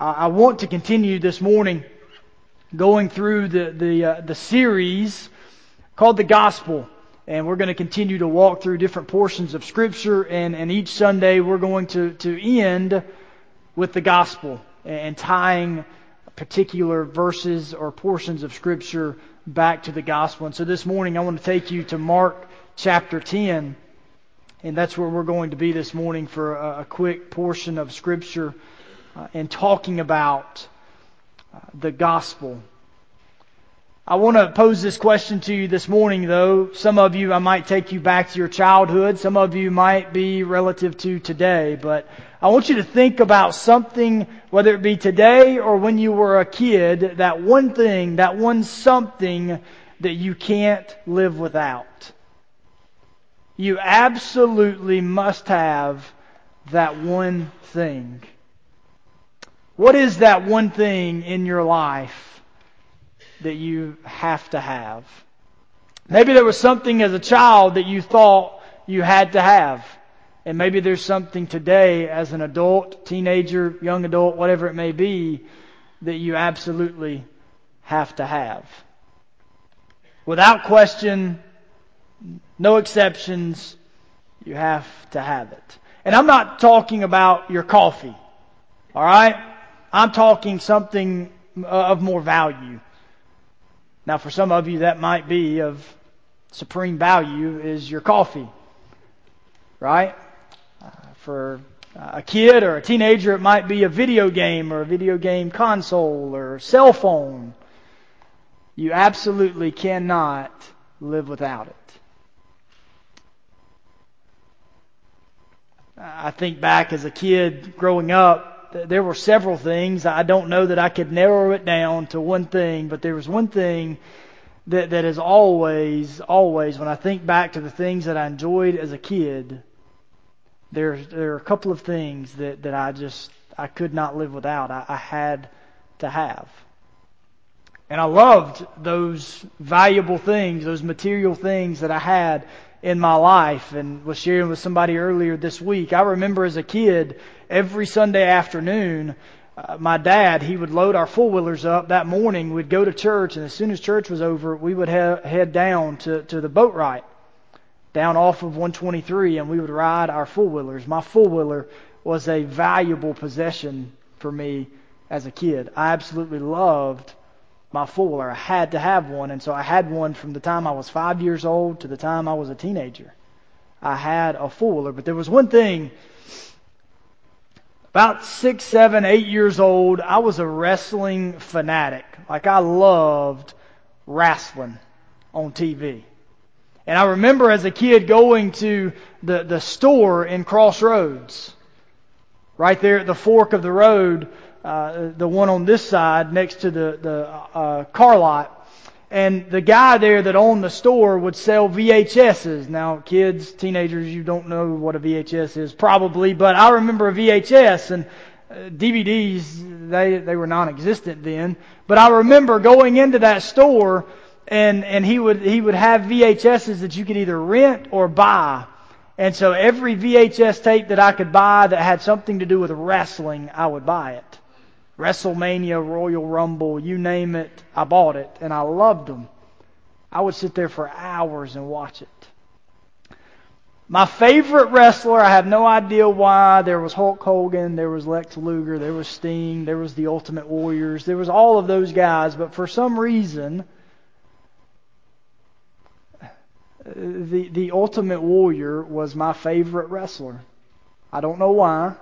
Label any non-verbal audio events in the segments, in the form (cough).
I, want to continue this morning going through the the uh, the series called the Gospel, and we're going to continue to walk through different portions of Scripture, and and each Sunday we're going to to end with the Gospel and tying particular verses or portions of Scripture back to the Gospel. And so this morning I want to take you to Mark chapter 10. And that's where we're going to be this morning for a, a quick portion of Scripture uh, and talking about uh, the gospel. I want to pose this question to you this morning, though. Some of you, I might take you back to your childhood. Some of you might be relative to today. But I want you to think about something, whether it be today or when you were a kid, that one thing, that one something that you can't live without. You absolutely must have that one thing. What is that one thing in your life that you have to have? Maybe there was something as a child that you thought you had to have. And maybe there's something today as an adult, teenager, young adult, whatever it may be, that you absolutely have to have. Without question, no exceptions. You have to have it. And I'm not talking about your coffee. All right? I'm talking something of more value. Now, for some of you, that might be of supreme value is your coffee. Right? Uh, for a kid or a teenager, it might be a video game or a video game console or cell phone. You absolutely cannot live without it. I think back as a kid growing up, there were several things. I don't know that I could narrow it down to one thing, but there was one thing that, that is always, always, when I think back to the things that I enjoyed as a kid, there, there are a couple of things that, that I just, I could not live without. I, I had to have. And I loved those valuable things, those material things that I had in my life and was sharing with somebody earlier this week. I remember as a kid, every Sunday afternoon, uh, my dad, he would load our four wheelers up that morning. We'd go to church, and as soon as church was over, we would he- head down to, to the boat ride down off of 123, and we would ride our four wheelers. My four wheeler was a valuable possession for me as a kid. I absolutely loved my four-wheeler. I had to have one, and so I had one from the time I was five years old to the time I was a teenager. I had a four-wheeler, but there was one thing. About six, seven, eight years old, I was a wrestling fanatic. Like I loved wrestling on TV. And I remember as a kid going to the, the store in Crossroads, right there at the fork of the road, uh, the one on this side next to the, the uh, car lot. And the guy there that owned the store would sell VHSs. Now, kids, teenagers, you don't know what a VHS is probably, but I remember a VHS and uh, DVDs, they, they were non-existent then. But I remember going into that store and, and he would, he would have VHSs that you could either rent or buy. And so every VHS tape that I could buy that had something to do with wrestling, I would buy it. WrestleMania, Royal Rumble, you name it, I bought it, and I loved them. I would sit there for hours and watch it. My favorite wrestler, I have no idea why. There was Hulk Hogan, there was Lex Luger, there was Sting, there was the Ultimate Warriors, there was all of those guys, but for some reason, the, the Ultimate Warrior was my favorite wrestler. I don't know why.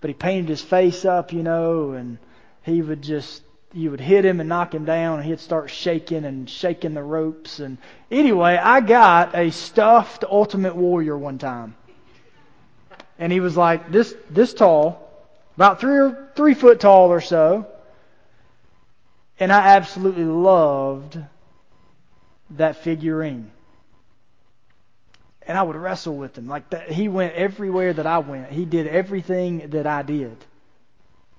But he painted his face up, you know, and he would just you would hit him and knock him down, and he'd start shaking and shaking the ropes. And anyway, I got a stuffed Ultimate Warrior one time, and he was like this this tall, about three or three foot tall or so, and I absolutely loved that figurine and I would wrestle with him. Like that, he went everywhere that I went. He did everything that I did.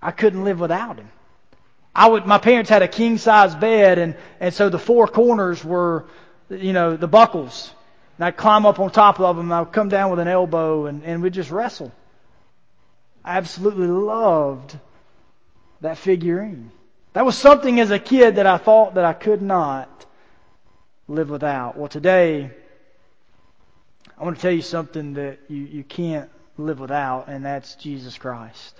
I couldn't live without him. I would. My parents had a king size bed, and and so the four corners were, you know, the buckles. And I'd climb up on top of them. And I'd come down with an elbow, and and we'd just wrestle. I absolutely loved that figurine. That was something as a kid that I thought that I could not live without. Well, today, I want to tell you something that you, you can't live without, and that's Jesus Christ.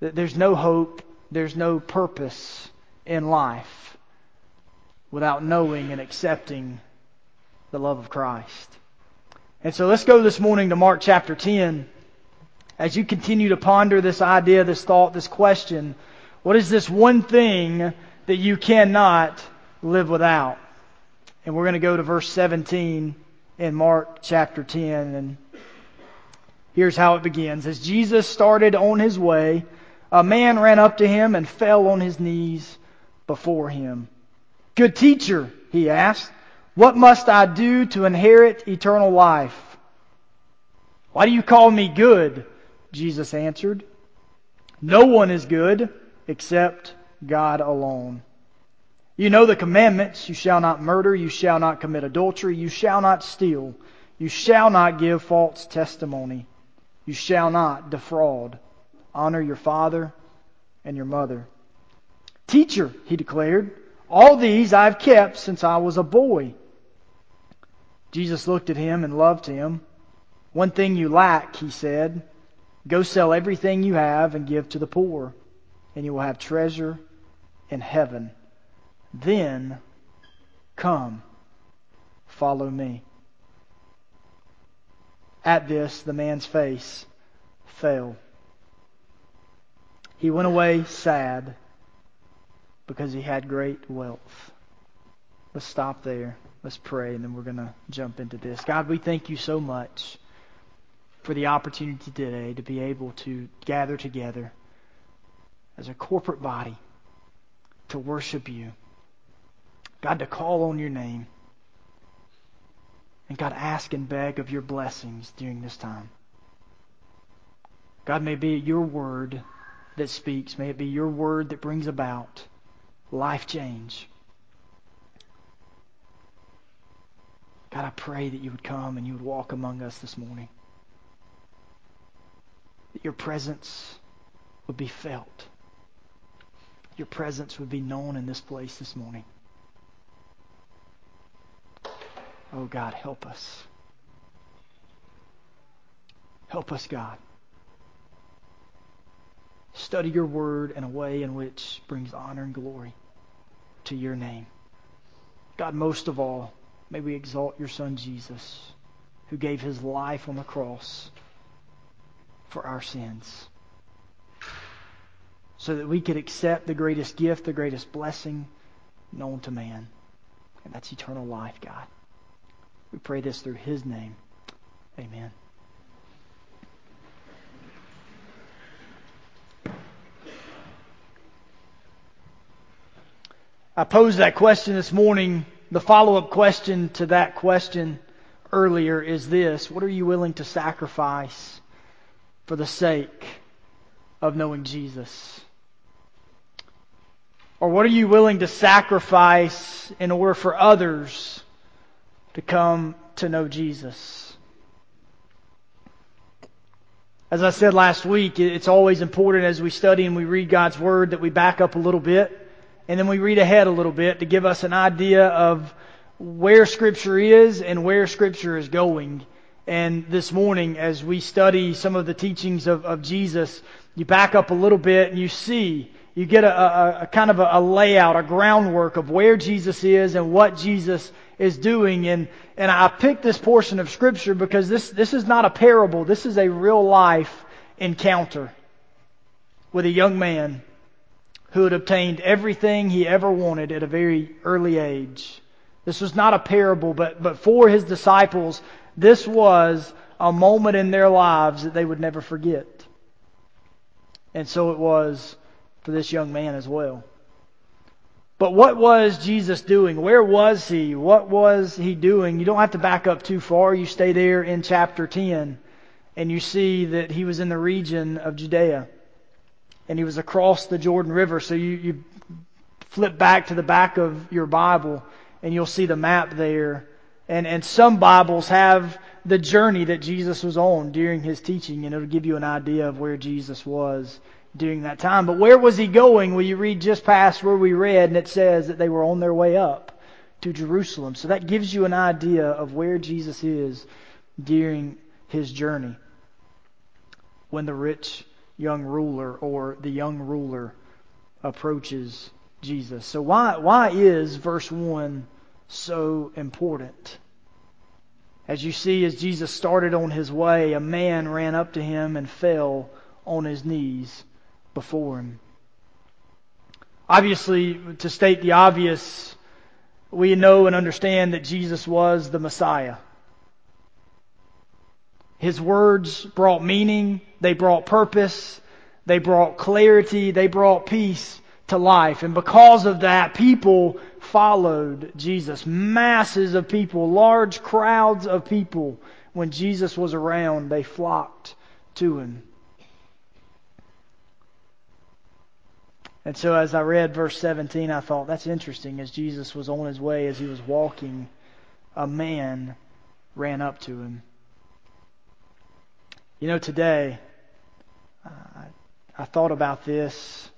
There's no hope, there's no purpose in life without knowing and accepting the love of Christ. And so let's go this morning to Mark chapter 10. As you continue to ponder this idea, this thought, this question, what is this one thing that you cannot live without? And we're going to go to verse 17 in Mark chapter 10. And here's how it begins. As Jesus started on his way, a man ran up to him and fell on his knees before him. Good teacher, he asked, what must I do to inherit eternal life? Why do you call me good? Jesus answered. No one is good except God alone. You know the commandments. You shall not murder. You shall not commit adultery. You shall not steal. You shall not give false testimony. You shall not defraud. Honor your father and your mother. Teacher, he declared, all these I've kept since I was a boy. Jesus looked at him and loved him. One thing you lack, he said. Go sell everything you have and give to the poor, and you will have treasure in heaven. Then come, follow me. At this, the man's face fell. He went away sad because he had great wealth. Let's stop there. Let's pray, and then we're going to jump into this. God, we thank you so much for the opportunity today to be able to gather together as a corporate body to worship you. God, to call on your name. And God, ask and beg of your blessings during this time. God, may it be your word that speaks. May it be your word that brings about life change. God, I pray that you would come and you would walk among us this morning. That your presence would be felt. Your presence would be known in this place this morning. Oh, God, help us. Help us, God. Study your word in a way in which brings honor and glory to your name. God, most of all, may we exalt your Son Jesus, who gave his life on the cross for our sins, so that we could accept the greatest gift, the greatest blessing known to man, and that's eternal life, God. We pray this through his name. Amen. I posed that question this morning. The follow up question to that question earlier is this What are you willing to sacrifice for the sake of knowing Jesus? Or what are you willing to sacrifice in order for others to come to know Jesus. As I said last week, it's always important as we study and we read God's Word that we back up a little bit and then we read ahead a little bit to give us an idea of where Scripture is and where Scripture is going. And this morning, as we study some of the teachings of, of Jesus, you back up a little bit and you see, you get a, a, a kind of a, a layout, a groundwork of where Jesus is and what Jesus is doing. And, and I picked this portion of Scripture because this, this is not a parable. This is a real life encounter with a young man who had obtained everything he ever wanted at a very early age. This was not a parable, but, but for his disciples, this was a moment in their lives that they would never forget. And so it was for this young man as well. But what was Jesus doing? Where was he? What was he doing? You don't have to back up too far. You stay there in chapter 10 and you see that he was in the region of Judea and he was across the Jordan River. So you, you flip back to the back of your Bible and you'll see the map there. And, and some Bibles have the journey that Jesus was on during his teaching, and it'll give you an idea of where Jesus was during that time. But where was he going? Well, you read just past where we read, and it says that they were on their way up to Jerusalem. So that gives you an idea of where Jesus is during his journey when the rich young ruler or the young ruler approaches Jesus. So why why is verse 1 so important? As you see as Jesus started on his way, a man ran up to him and fell on his knees before him. Obviously, to state the obvious, we know and understand that Jesus was the Messiah. His words brought meaning, they brought purpose, they brought clarity, they brought peace to life. And because of that, people followed Jesus. Masses of people, large crowds of people, when Jesus was around, they flocked to him. And so as I read verse 17, I thought, that's interesting. As Jesus was on his way, as he was walking, a man ran up to him. You know, today, uh, I thought about this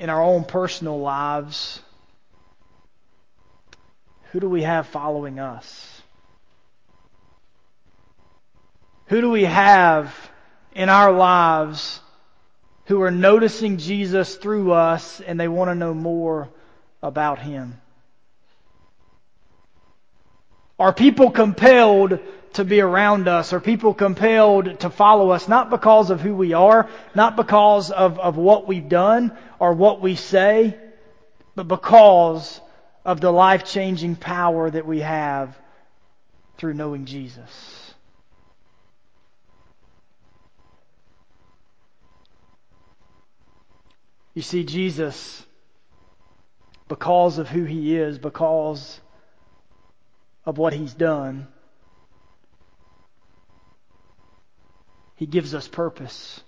in our own personal lives. Who do we have following us? Who do we have in our lives who are noticing Jesus through us and they want to know more about Him? Are people compelled to be around us? Are people compelled to follow us not because of who we are, not because of, of what we've done or what we say, but because of the life changing power that we have through knowing Jesus? You see, Jesus, because of who he is, because of what he's done, He gives us purpose.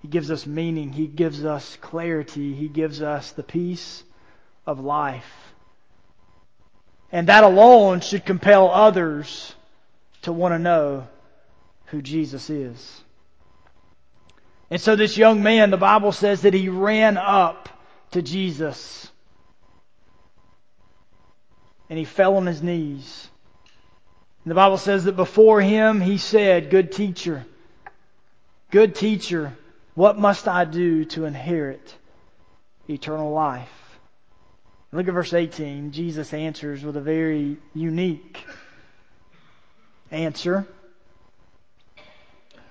He gives us meaning. He gives us clarity. He gives us the peace of life. And that alone should compel others to want to know who Jesus is. And so this young man, the Bible says that he ran up to Jesus. And he fell on his knees. And the Bible says that before him he said, Good teacher, good teacher, what must I do to inherit eternal life? Look at verse 18. Jesus answers with a very unique answer.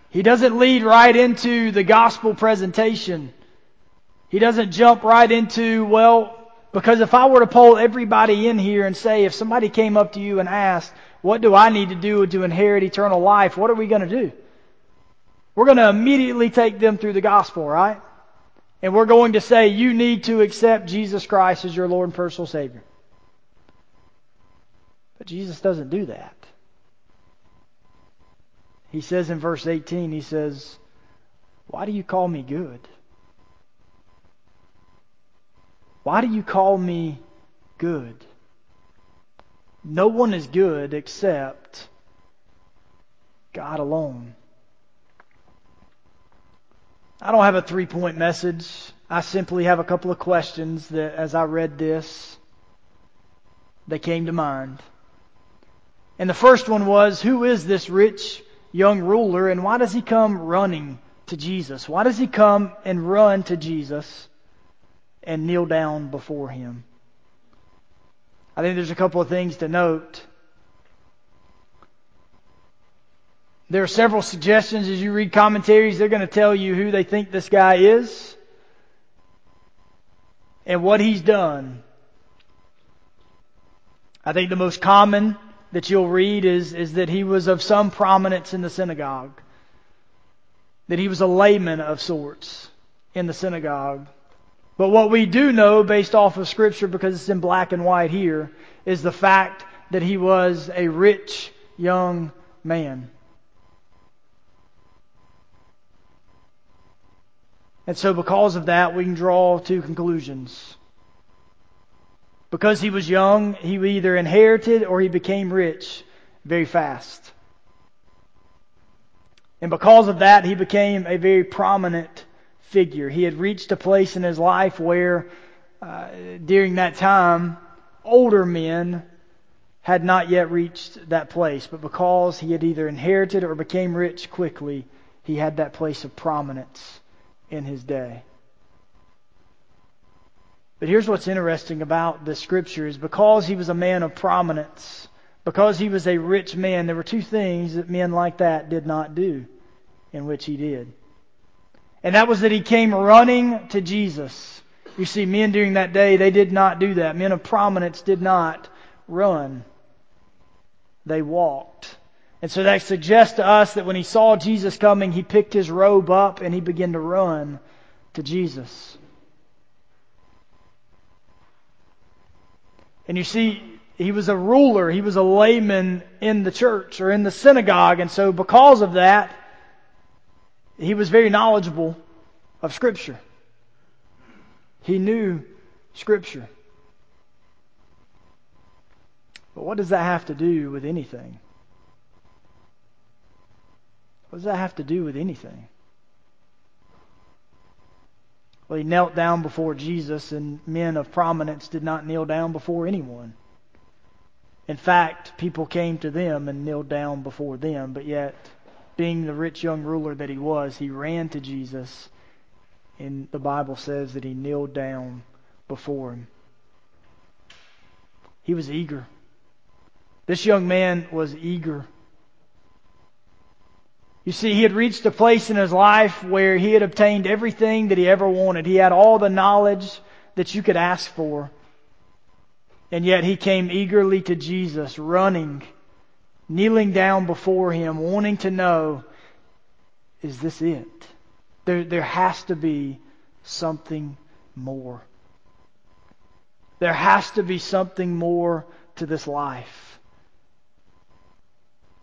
He doesn't lead right into the gospel presentation. He doesn't jump right into, well, because if I were to poll everybody in here and say, if somebody came up to you and asked, what do I need to do to inherit eternal life? What are we going to do? We're going to immediately take them through the gospel, right? And we're going to say, you need to accept Jesus Christ as your Lord and personal Savior. But Jesus doesn't do that. He says in verse 18, he says, Why do you call me good? Why do you call me good? No one is good except God alone. I don't have a three point message. I simply have a couple of questions that, as I read this, they came to mind. And the first one was Who is this rich young ruler, and why does he come running to Jesus? Why does he come and run to Jesus and kneel down before him? I think there's a couple of things to note. There are several suggestions as you read commentaries. They're going to tell you who they think this guy is and what he's done. I think the most common that you'll read is, is that he was of some prominence in the synagogue, that he was a layman of sorts in the synagogue. But what we do know based off of Scripture, because it's in black and white here, is the fact that he was a rich young man. And so, because of that, we can draw two conclusions. Because he was young, he either inherited or he became rich very fast. And because of that, he became a very prominent figure. He had reached a place in his life where, uh, during that time, older men had not yet reached that place. But because he had either inherited or became rich quickly, he had that place of prominence in his day. But here's what's interesting about the scripture is because he was a man of prominence, because he was a rich man, there were two things that men like that did not do, in which he did. And that was that he came running to Jesus. You see, men during that day, they did not do that. Men of prominence did not run. They walked. And so that suggests to us that when he saw Jesus coming, he picked his robe up and he began to run to Jesus. And you see, he was a ruler, he was a layman in the church or in the synagogue, and so because of that, he was very knowledgeable of Scripture. He knew Scripture. But what does that have to do with anything? What does that have to do with anything? Well, he knelt down before Jesus, and men of prominence did not kneel down before anyone. In fact, people came to them and kneeled down before them, but yet, being the rich young ruler that he was, he ran to Jesus, and the Bible says that he kneeled down before him. He was eager. This young man was eager. You see, he had reached a place in his life where he had obtained everything that he ever wanted. He had all the knowledge that you could ask for. And yet he came eagerly to Jesus, running, kneeling down before him, wanting to know, is this it? There, there has to be something more. There has to be something more to this life.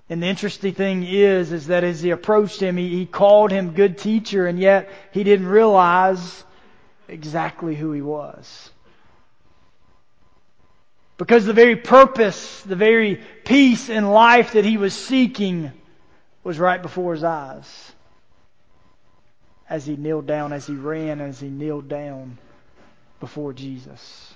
And the interesting thing is, is that as he approached him, he, he called him good teacher, and yet he didn't realize exactly who he was. Because the very purpose, the very peace in life that he was seeking was right before his eyes. As he kneeled down, as he ran, as he kneeled down before Jesus.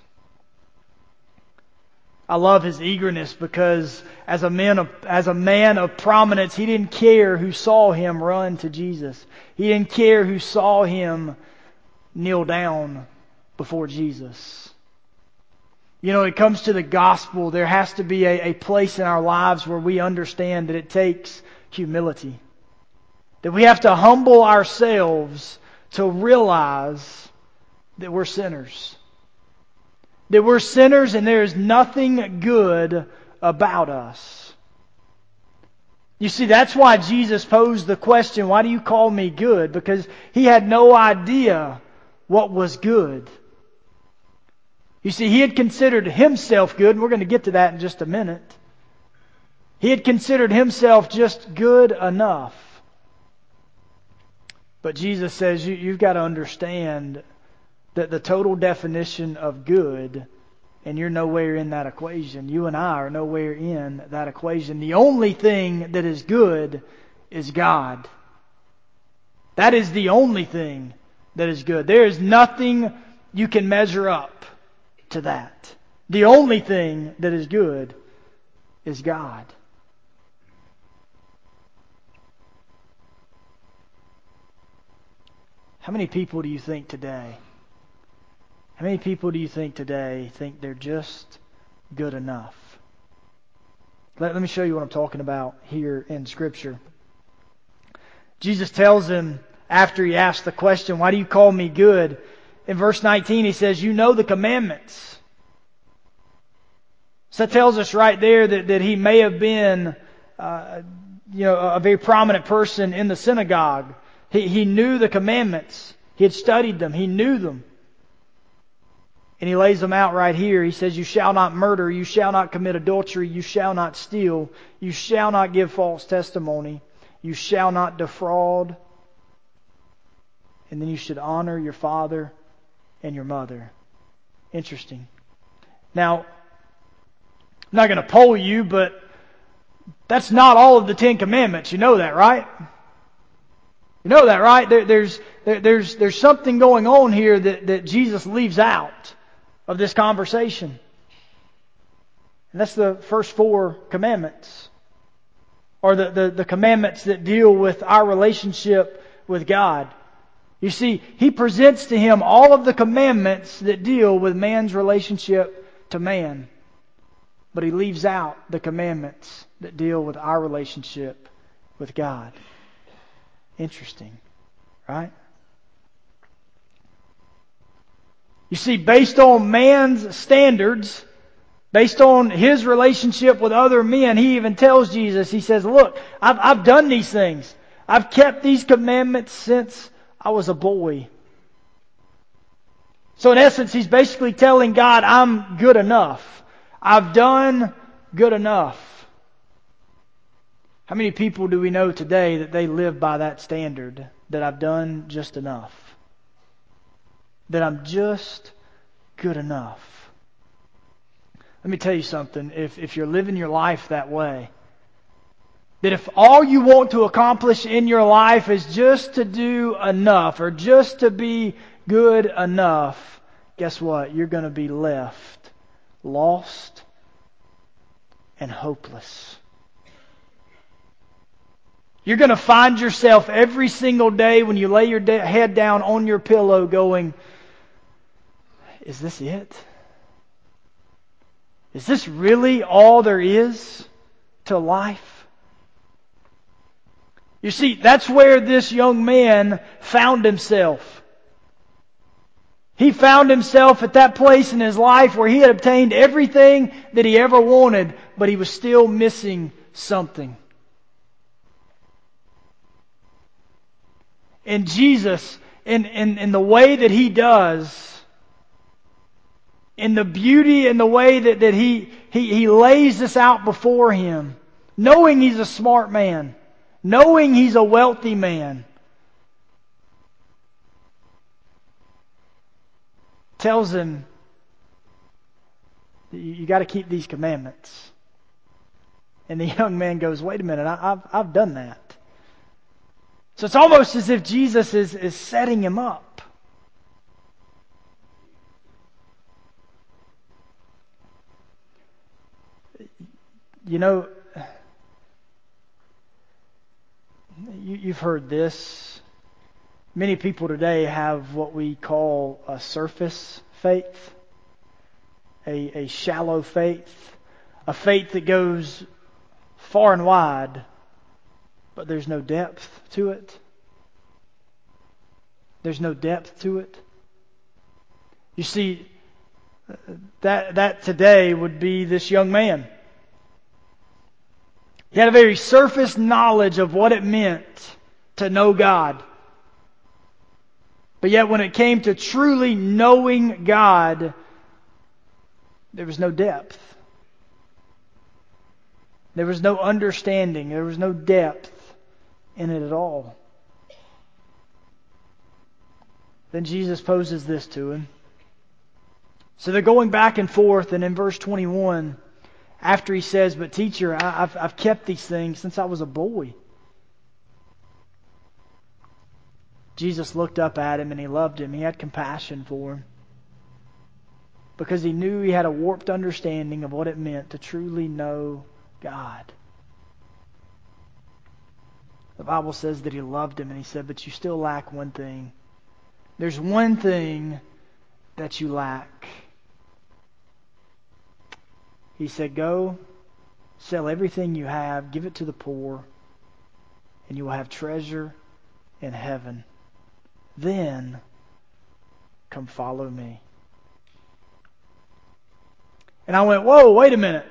I love his eagerness because as a man of, as a man of prominence, he didn't care who saw him run to Jesus. He didn't care who saw him kneel down before Jesus. You know, it comes to the gospel, there has to be a, a place in our lives where we understand that it takes humility. That we have to humble ourselves to realize that we're sinners that we're sinners and there is nothing good about us. You see, that's why Jesus posed the question, why do you call me good? Because he had no idea what was good. You see, he had considered himself good, and we're going to get to that in just a minute. He had considered himself just good enough. But Jesus says you, have got to understand that the total definition of good, and you're nowhere in that equation. You and I are nowhere in that equation. The only thing that is good is God. That is the only thing that is good. There is nothing you can measure up to that. The only thing that is good is God. How many people do you think today? How many people do you think today think they're just good enough? Let, let me show you what I'm talking about here in Scripture. Jesus tells him after he asks the question, Why do you call me good? In verse 19, he says, You know the commandments. So that tells us right there that, that he may have been uh, you know, a very prominent person in the synagogue. He, he knew the commandments. He had studied them. He knew them. And he lays them out right here. He says, You shall not murder, you shall not commit adultery, you shall not steal, you shall not give false testimony, you shall not defraud. And then you should honor your father and your mother. Interesting. Now, I'm not going to poll you, but that's not all of the Ten Commandments. You know that, right? You know that, right? There, there's, there, there's, there's something going on here that, that Jesus leaves out of this conversation. And that's the first four commandments. Or the, the, the commandments that deal with our relationship with God. You see, he presents to him all of the commandments that deal with man's relationship to man. But he leaves out the commandments that deal with our relationship with God. Interesting, right? You see, based on man's standards, based on his relationship with other men, he even tells Jesus, he says, Look, I've, I've done these things. I've kept these commandments since I was a boy. So in essence, he's basically telling God, I'm good enough. I've done good enough. How many people do we know today that they live by that standard? That I've done just enough. That I'm just good enough. Let me tell you something. If, if you're living your life that way, that if all you want to accomplish in your life is just to do enough or just to be good enough, guess what? You're going to be left lost and hopeless. You're going to find yourself every single day when you lay your head down on your pillow going, Is this it? Is this really all there is to life? You see, that's where this young man found himself. He found himself at that place in his life where he had obtained everything that he ever wanted, but he was still missing something. And Jesus, in, in, in the way that he does, in the beauty and the way that, that he, he, he lays this out before him, knowing he's a smart man knowing he's a wealthy man, tells him, You got to keep these commandments. And the (laughs) young man goes, Wait a minute, I, have I've done that. So it's almost as if Jesus is, is setting him up. You know, you, have heard this. Many people today have what we call a surface faith, a, a shallow faith, a faith that goes far and wide, but there's no depth to it. There's no depth to it. You see, that, that today would be this young man. He had a very surface knowledge of what it meant to know God. But yet, when it came to truly knowing God, there was no depth. There was no understanding. There was no depth in it at all. Then Jesus poses this to him. So they're going back and forth, and in verse 21, after he says, But teacher, I, have I've kept these things since I was a boy. Jesus looked up at him and he loved him. He had compassion for him. Because he knew he had a warped understanding of what it meant to truly know God. The Bible says that he loved him and he said, But you still lack one thing. There's one thing that you lack. He said, Go, sell everything you have, give it to the poor, and you will have treasure in heaven. Then come follow me. And I went, Whoa, wait a minute.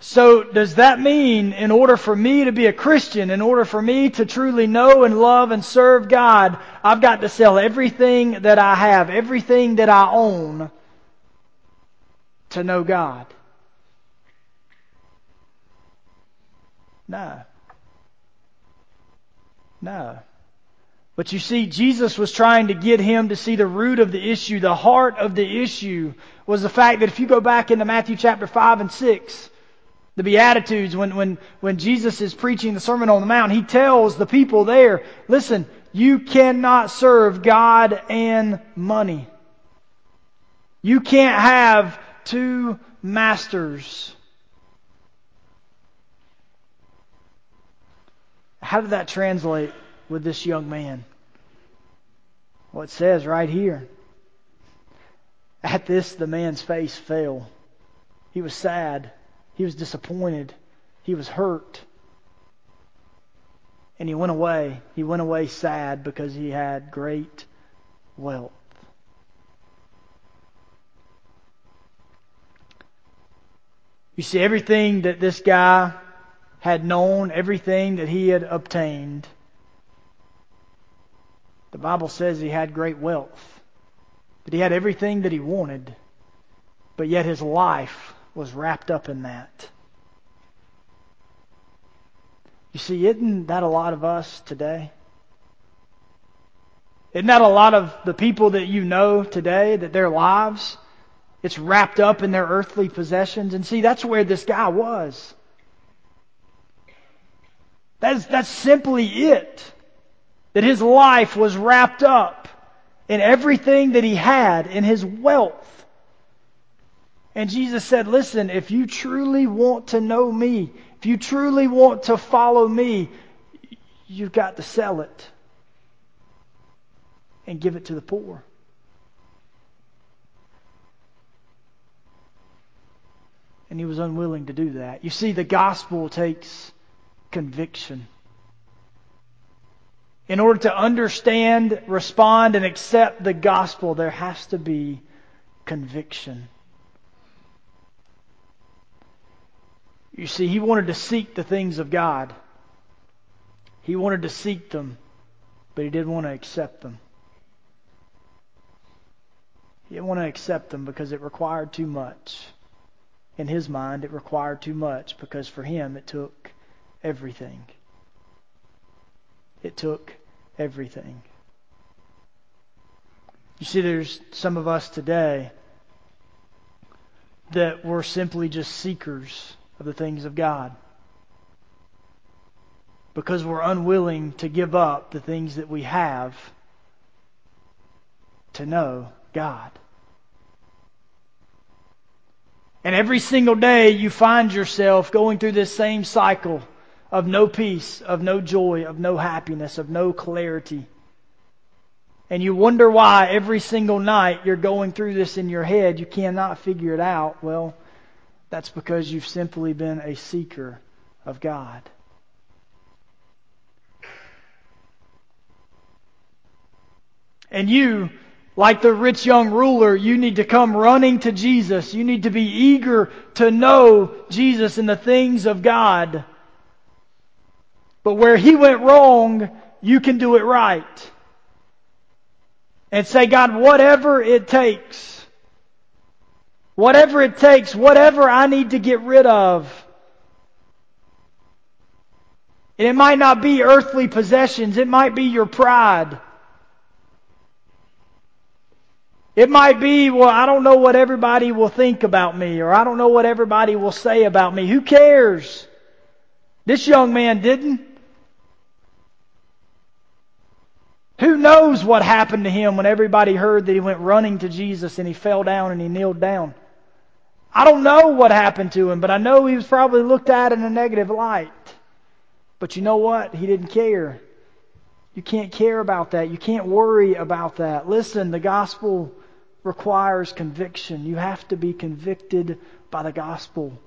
So, does that mean in order for me to be a Christian, in order for me to truly know and love and serve God, I've got to sell everything that I have, everything that I own to know God? No. No. But you see, Jesus was trying to get him to see the root of the issue. The heart of the issue was the fact that if you go back into Matthew chapter 5 and 6, The Beatitudes, when, when, when Jesus is preaching the Sermon on the Mount, he tells the people there, listen, you cannot serve God and money. You can't have two masters. How did that translate with this young man? Well, it says right here. At this, the man's face fell. He was sad. He was disappointed. He was hurt. And he went away. He went away sad because he had great wealth. You see, everything that this guy had known, everything that he had obtained, the Bible says he had great wealth. That he had everything that he wanted, but yet his life was wrapped up in that. You see, isn't that a lot of us today? Isn't that a lot of the people that you know today, that their lives, it's wrapped up in their earthly possessions? And see, that's where this guy was. That's, that's simply it. That his life was wrapped up in everything that he had, in his wealth. And Jesus said, Listen, if you truly want to know me, if you truly want to follow me, you've got to sell it and give it to the poor. And he was unwilling to do that. You see, the gospel takes conviction. In order to understand, respond, and accept the gospel, there has to be conviction. You see, he wanted to seek the things of God. He wanted to seek them, but he didn't want to accept them. He didn't want to accept them because it required too much. In his mind, it required too much because for him it took everything. It took everything. You see, there's some of us today that we're simply just seekers of the things of God. Because we're unwilling to give up the things that we have to know God. And every single day you find yourself going through this same cycle of no peace, of no joy, of no happiness, of no clarity. And you wonder why every single night you're going through this in your head, you cannot figure it out. Well, that's because you've simply been a seeker of God. And you, like the rich young ruler, you need to come running to Jesus. You need to be eager to know Jesus and the things of God. But where he went wrong, you can do it right. And say, God, whatever it takes, Whatever it takes, whatever I need to get rid of. And it might not be earthly possessions, it might be your pride. It might be, well, I don't know what everybody will think about me, or I don't know what everybody will say about me. Who cares? This young man didn't. Knows what happened to him when everybody heard that he went running to Jesus and he fell down and he kneeled down? I don't know what happened to him, but I know he was probably looked at in a negative light. But you know what? He didn't care. You can't care about that. You can't worry about that. Listen, the gospel requires conviction. You have to be convicted by the gospel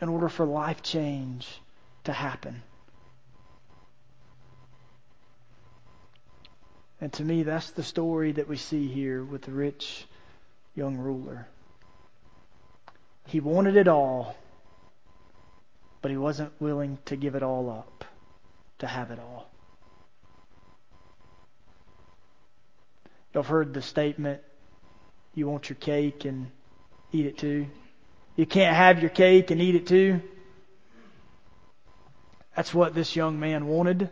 in order for life change to happen. And to me, that's the story that we see here with the rich young ruler. He wanted it all, but he wasn't willing to give it all up to have it all. You've heard the statement, you want your cake and eat it too. You can't have your cake and eat it too. That's what this young man wanted.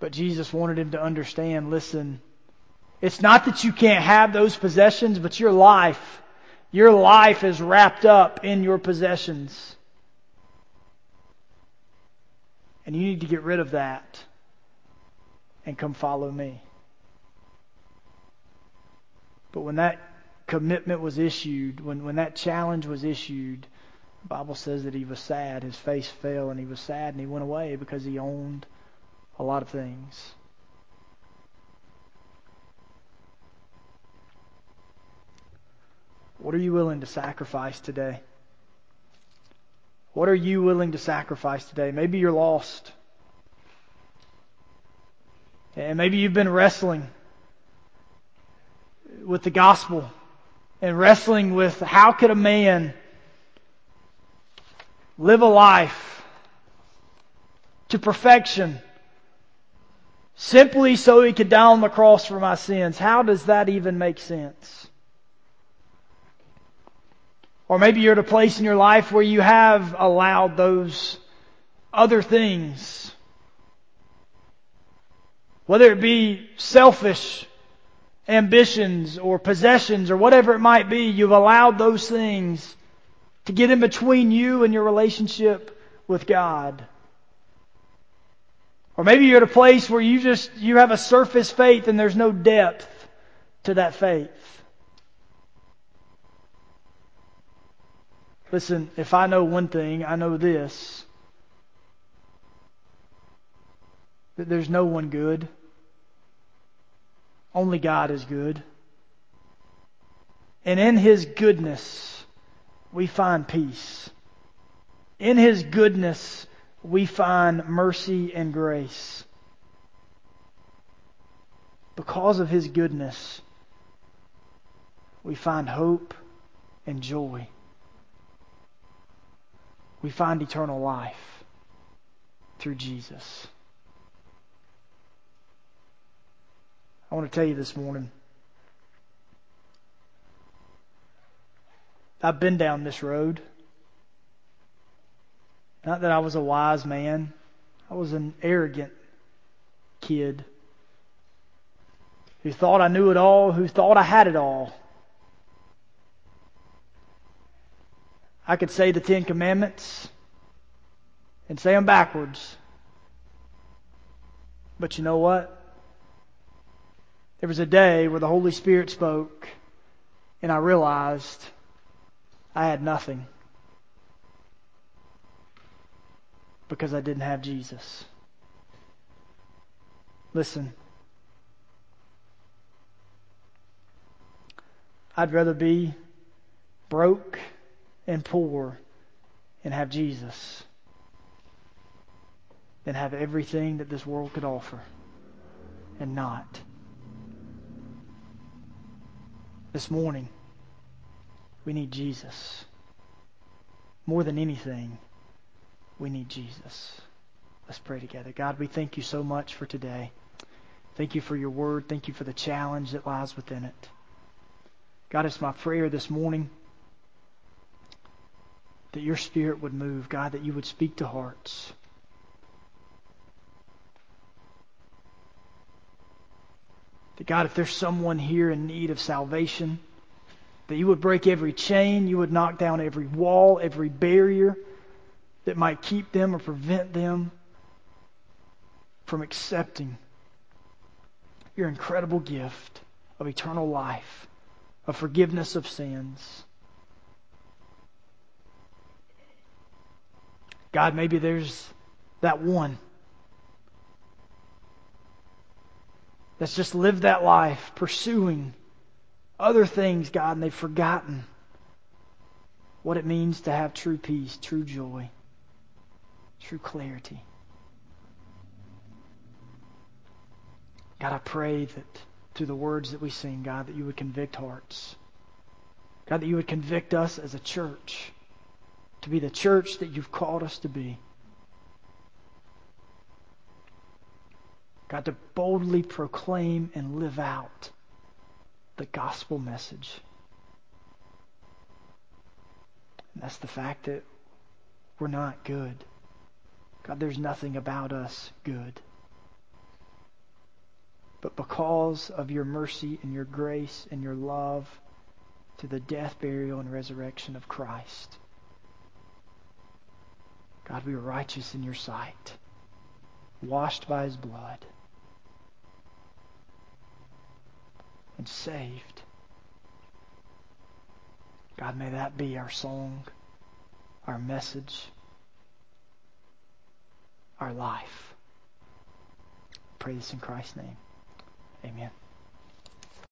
But Jesus wanted him to understand listen, it's not that you can't have those possessions, but your life Your life is wrapped up in your possessions. And you need to get rid of that and come follow me. But when that commitment was issued, when, when that challenge was issued, the Bible says that he was sad. His face fell and he was sad and he went away because he owned a lot of things. What are you willing to sacrifice today? What are you willing to sacrifice today? Maybe you're lost. And maybe you've been wrestling with the gospel and wrestling with how could a man live a life to perfection simply so he could die on the cross for my sins. How does that even make sense? Or maybe you're at a place in your life where you have allowed those other things, whether it be selfish ambitions or possessions or whatever it might be, you've allowed those things to get in between you and your relationship with God. Or maybe you're at a place where you just, you have a surface faith and there's no depth to that faith. Listen, if I know one thing, I know this. That there's no one good. Only God is good. And in His goodness, we find peace. In His goodness, we find mercy and grace. Because of His goodness, we find hope and joy. We find eternal life through Jesus. I want to tell you this morning. I've been down this road. Not that I was a wise man, I was an arrogant kid who thought I knew it all, who thought I had it all. I could say the Ten Commandments and say them backwards. But you know what? There was a day where the Holy Spirit spoke, and I realized I had nothing because I didn't have Jesus. Listen, I'd rather be broke and poor and have Jesus than have everything that this world could offer and not. This morning, we need Jesus. More than anything, we need Jesus. Let's pray together. God, we thank you so much for today. Thank you for your word. Thank you for the challenge that lies within it. God, it's my prayer this morning that your spirit would move, God, that you would speak to hearts. That God, if there's someone here in need of salvation, that you would break every chain, you would knock down every wall, every barrier that might keep them or prevent them from accepting your incredible gift of eternal life, of forgiveness of sins. God, maybe there's that one that's just lived that life pursuing other things, God, and they've forgotten what it means to have true peace, true joy, true clarity. God, I pray that through the words that we sing, God, that you would convict hearts. God, that you would convict us as a church to be the church that you've called us to be. God, to boldly proclaim and live out the gospel message. And that's the fact that we're not good. God, there's nothing about us good. But because of your mercy and your grace and your love, to the death, burial, and resurrection of Christ. God, we are righteous in your sight, washed by his blood, and saved. God, may that be our song, our message, our life. Pray this in Christ's name. Amen.